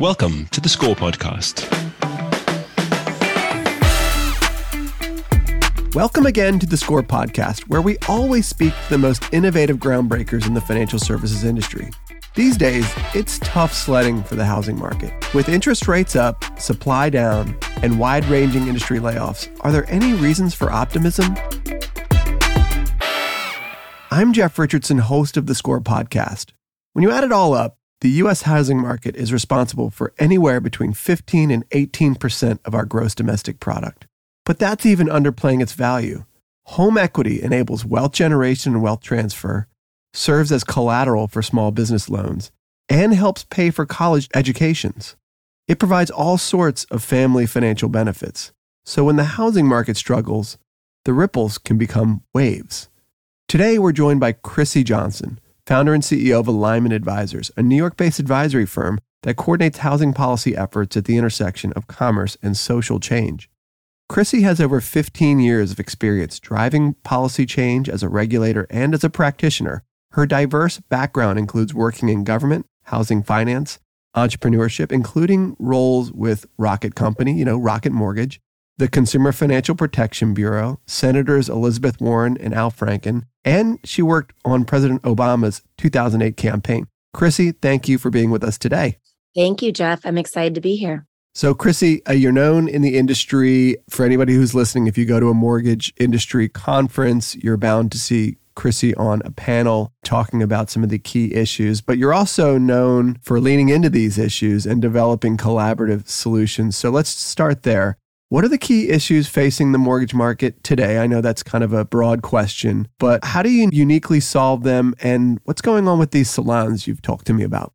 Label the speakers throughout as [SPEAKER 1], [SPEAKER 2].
[SPEAKER 1] Welcome to the Score Podcast.
[SPEAKER 2] Welcome again to the Score Podcast, where we always speak to the most innovative groundbreakers in the financial services industry. These days, it's tough sledding for the housing market. With interest rates up, supply down, and wide ranging industry layoffs, are there any reasons for optimism? I'm Jeff Richardson, host of the Score Podcast. When you add it all up, the U.S. housing market is responsible for anywhere between 15 and 18% of our gross domestic product. But that's even underplaying its value. Home equity enables wealth generation and wealth transfer, serves as collateral for small business loans, and helps pay for college educations. It provides all sorts of family financial benefits. So when the housing market struggles, the ripples can become waves. Today, we're joined by Chrissi Johnson, founder and CEO of Alinement Advisors, a New York based advisory firm that coordinates housing policy efforts at the intersection of commerce and social change. Chrissi has over 15 years of experience driving policy change as a regulator and as a practitioner. Her diverse background includes working in government, housing finance, entrepreneurship, including roles with Rocket Company, you know, Rocket Mortgage, the Consumer Financial Protection Bureau, Senators Elizabeth Warren and Al Franken, and she worked on President Obama's 2008 campaign. Chrissi, thank you for being with us today.
[SPEAKER 3] Thank you, Jeff. I'm excited to be here.
[SPEAKER 2] So, Chrissi, uh, you're known in the industry. For anybody who's listening, if you go to a mortgage industry conference, you're bound to see Chrissi on a panel talking about some of the key issues, but you're also known for leaning into these issues and developing collaborative solutions. So let's start there. What are the key issues facing the mortgage market today? I know that's kind of a broad question, but how do you uniquely solve them and what's going on with these salons you've talked to me about?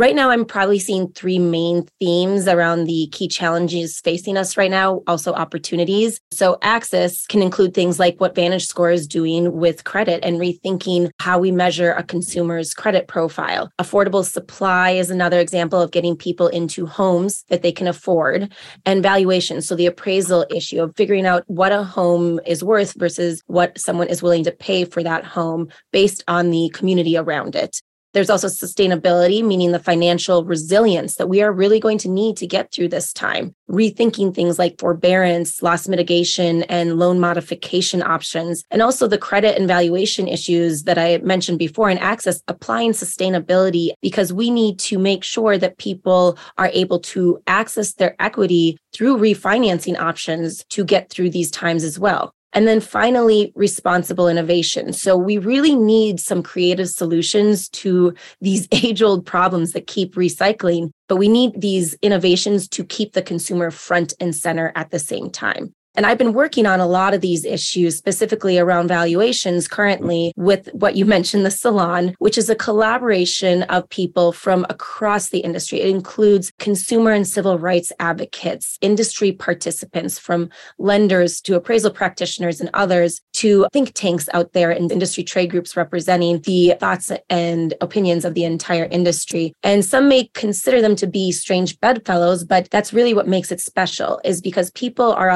[SPEAKER 3] Right now, I'm probably seeing three main themes around the key challenges facing us right now, also opportunities. So, access can include things like what VantageScore is doing with credit and rethinking how we measure a consumer's credit profile. Affordable supply is another example of getting people into homes that they can afford, and valuation. So, the appraisal issue of figuring out what a home is worth versus what someone is willing to pay for that home based on the community around it. There's also sustainability, meaning the financial resilience that we are really going to need to get through this time. Rethinking things like forbearance, loss mitigation, and loan modification options, and also the credit and valuation issues that I mentioned before and access, applying sustainability because we need to make sure that people are able to access their equity through refinancing options to get through these times as well. And then finally, responsible innovation. So we really need some creative solutions to these age old problems that keep recycling, but we need these innovations to keep the consumer front and center at the same time. And I've been working on a lot of these issues, specifically around valuations currently with what you mentioned, the salon, which is a collaboration of people from across the industry. It includes consumer and civil rights advocates, industry participants from lenders to appraisal practitioners and others to think tanks out there and industry trade groups representing the thoughts and opinions of the entire industry. And some may consider them to be strange bedfellows, but that's really what makes it special is because people are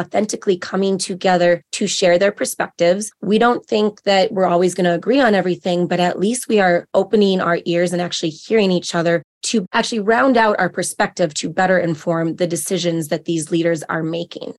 [SPEAKER 3] authentic coming together to share their perspectives. We don't think that we're always going to agree on everything, but at least we are opening our ears and actually hearing each other to actually round out our perspective to better inform the decisions that these leaders are making.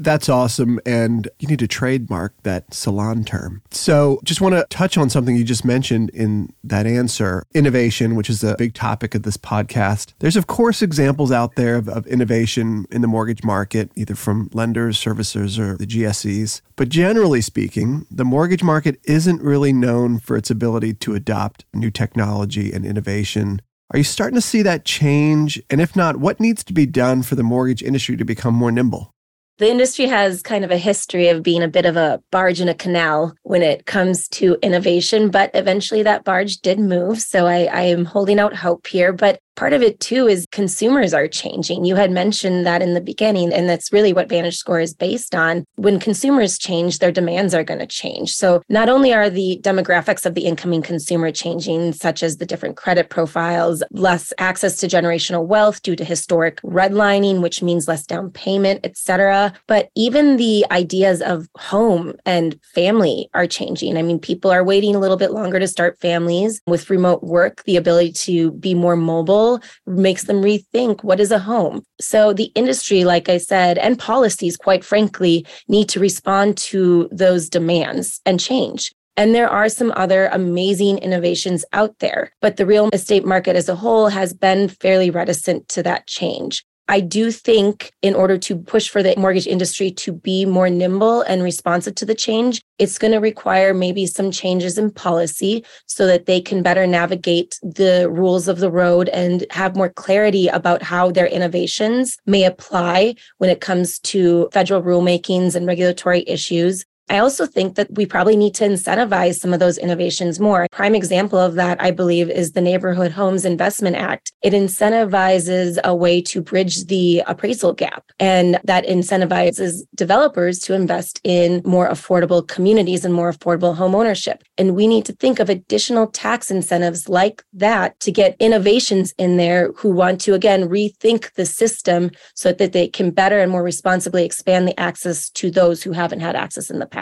[SPEAKER 2] That's awesome. And you need to trademark that salon term. So, just want to touch on something you just mentioned in that answer innovation, which is a big topic of this podcast. There's, of course, examples out there of, of innovation in the mortgage market, either from lenders, servicers, or the GSEs. But generally speaking, the mortgage market isn't really known for its ability to adopt new technology and innovation. Are you starting to see that change? And if not, what needs to be done for the mortgage industry to become more nimble?
[SPEAKER 3] The industry has kind of a history of being a bit of a barge in a canal when it comes to innovation, but eventually that barge did move. So I, I am holding out hope here. But part of it too is consumers are changing. You had mentioned that in the beginning, and that's really what VantageScore is based on. When consumers change, their demands are going to change. So not only are the demographics of the incoming consumer changing, such as the different credit profiles, less access to generational wealth due to historic redlining, which means less down payment, et cetera, but even the ideas of home and family are changing. I mean, people are waiting a little bit longer to start families with remote work, the ability to be more mobile people, makes them rethink what is a home. So the industry, like I said, and policies, quite frankly, need to respond to those demands and change. And there are some other amazing innovations out there, but the real estate market as a whole has been fairly reticent to that change. I do think in order to push for the mortgage industry to be more nimble and responsive to the change, it's going to require maybe some changes in policy so that they can better navigate the rules of the road and have more clarity about how their innovations may apply when it comes to federal rulemakings and regulatory issues. I also think that we probably need to incentivize some of those innovations more. A prime example of that, I believe, is the Neighborhood Homes Investment Act. It incentivizes a way to bridge the appraisal gap, and that incentivizes developers to invest in more affordable communities and more affordable home ownership. And we need to think of additional tax incentives like that to get innovations in there who want to, again, rethink the system so that they can better and more responsibly expand the access to those who haven't had access in the past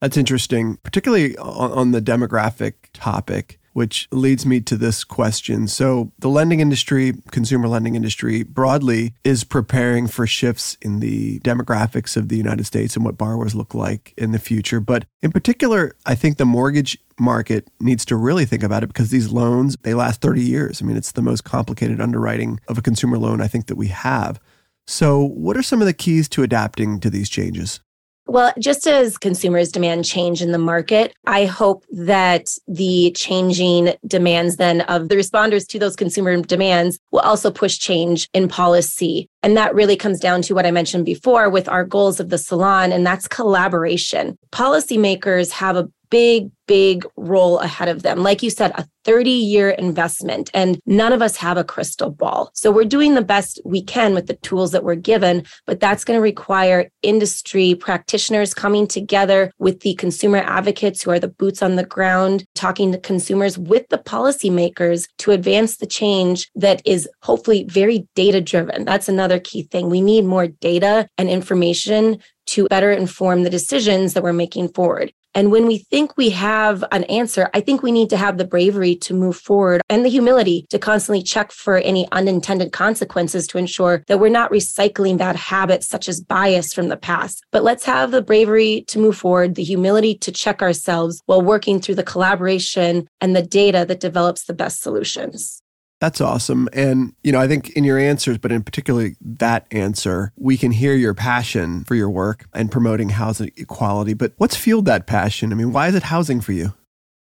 [SPEAKER 2] That's interesting, particularly on, on the demographic topic which leads me to this question. So, the lending industry, consumer lending industry broadly, is preparing for shifts in the demographics of the United States and what borrowers look like in the future. But in particular, I think the mortgage market needs to really think about it because these loans, they last 30 years. I mean, it's the most complicated underwriting of a consumer loan I think that we have. So, what are some of the keys to adapting to these changes?
[SPEAKER 3] Well, just as consumers demand change in the market, I hope that the changing demands then of the responders to those consumer demands will also push change in policy. And that really comes down to what I mentioned before with our goals of the salon, and that's collaboration. Policymakers have a big, big role ahead of them. Like you said, a 30 year investment, and none of us have a crystal ball. So we're doing the best we can with the tools that we're given, but that's going to require industry practitioners coming together with the consumer advocates who are the boots on the ground, talking to consumers with the policymakers to advance the change that is hopefully very data driven. That's another key thing. We need more data and information to better inform the decisions that we're making forward. And when we think we have an answer, I think we need to have the bravery to move forward and the humility to constantly check for any unintended consequences to ensure that we're not recycling bad habits such as bias from the past. But let's have the bravery to move forward, the humility to check ourselves while working through the collaboration and the data that develops the best solutions.
[SPEAKER 2] That's awesome. And, you know, I think in your answers, but in particularly that answer, we can hear your passion for your work and promoting housing equality. But what's fueled that passion? I mean, why is it housing for you?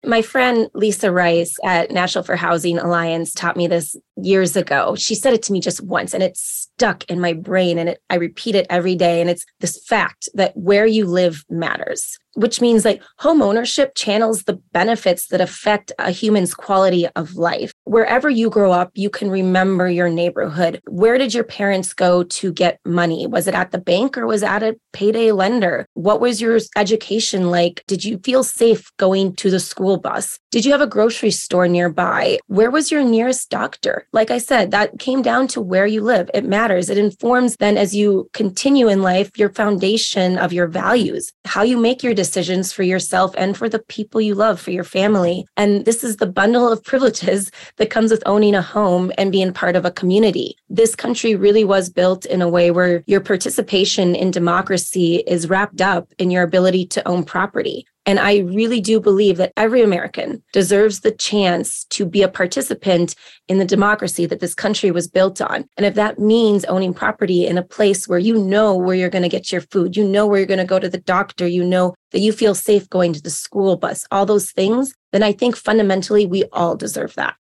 [SPEAKER 3] My friend Lisa Rice at National Fair Housing Alliance taught me this years ago. She said it to me just once and it stuck in my brain and it, I repeat it every day. And it's this fact that where you live matters which means like home ownership channels the benefits that affect a human's quality of life. Wherever you grow up, you can remember your neighborhood. Where did your parents go to get money? Was it at the bank or was it at a payday lender? What was your education like? Did you feel safe going to the school bus? Did you have a grocery store nearby? Where was your nearest doctor? Like I said, that came down to where you live. It matters. It informs then as you continue in life, your foundation of your values, how you make your decisions for yourself and for the people you love, for your family. And this is the bundle of privileges that comes with owning a home and being part of a community. This country really was built in a way where your participation in democracy is wrapped up in your ability to own property. And I really do believe that every American deserves the chance to be a participant in the democracy that this country was built on. And if that means owning property in a place where you know where you're going to get your food, you know where you're going to go to the doctor, you know that you feel safe going to the school bus, all those things, then I think fundamentally we all deserve that.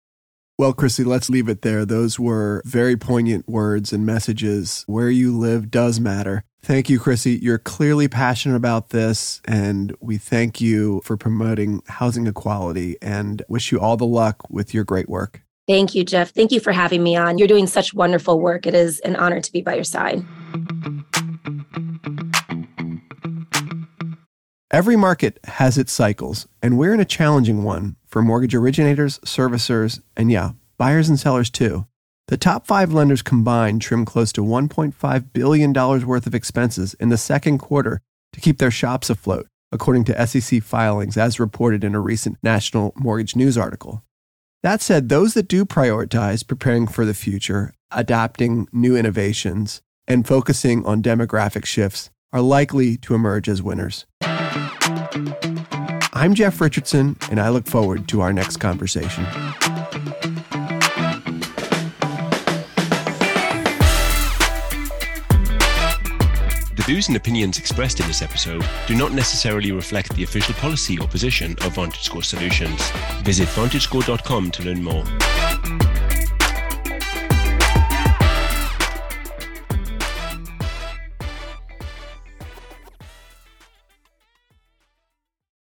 [SPEAKER 2] Well, Chrissi, let's leave it there. Those were very poignant words and messages. Where you live does matter. Thank you, Chrissi. You're clearly passionate about this, and we thank you for promoting housing equality and wish you all the luck with your great work.
[SPEAKER 3] Thank you, Jeff. Thank you for having me on. You're doing such wonderful work. It is an honor to be by your side.
[SPEAKER 2] Every market has its cycles, and we're in a challenging one for mortgage originators, servicers, and yeah, buyers and sellers too. The top five lenders combined trimmed close to $1.5 billion worth of expenses in the second quarter to keep their shops afloat, according to SEC filings as reported in a recent National Mortgage News article. That said, those that do prioritize preparing for the future, adapting new innovations, and focusing on demographic shifts are likely to emerge as winners. I'm Jeff Richardson, and I look forward to our next conversation.
[SPEAKER 1] The views and opinions expressed in this episode do not necessarily reflect the official policy or position of VantageScore Solutions. Visit VantageScore.com to learn more.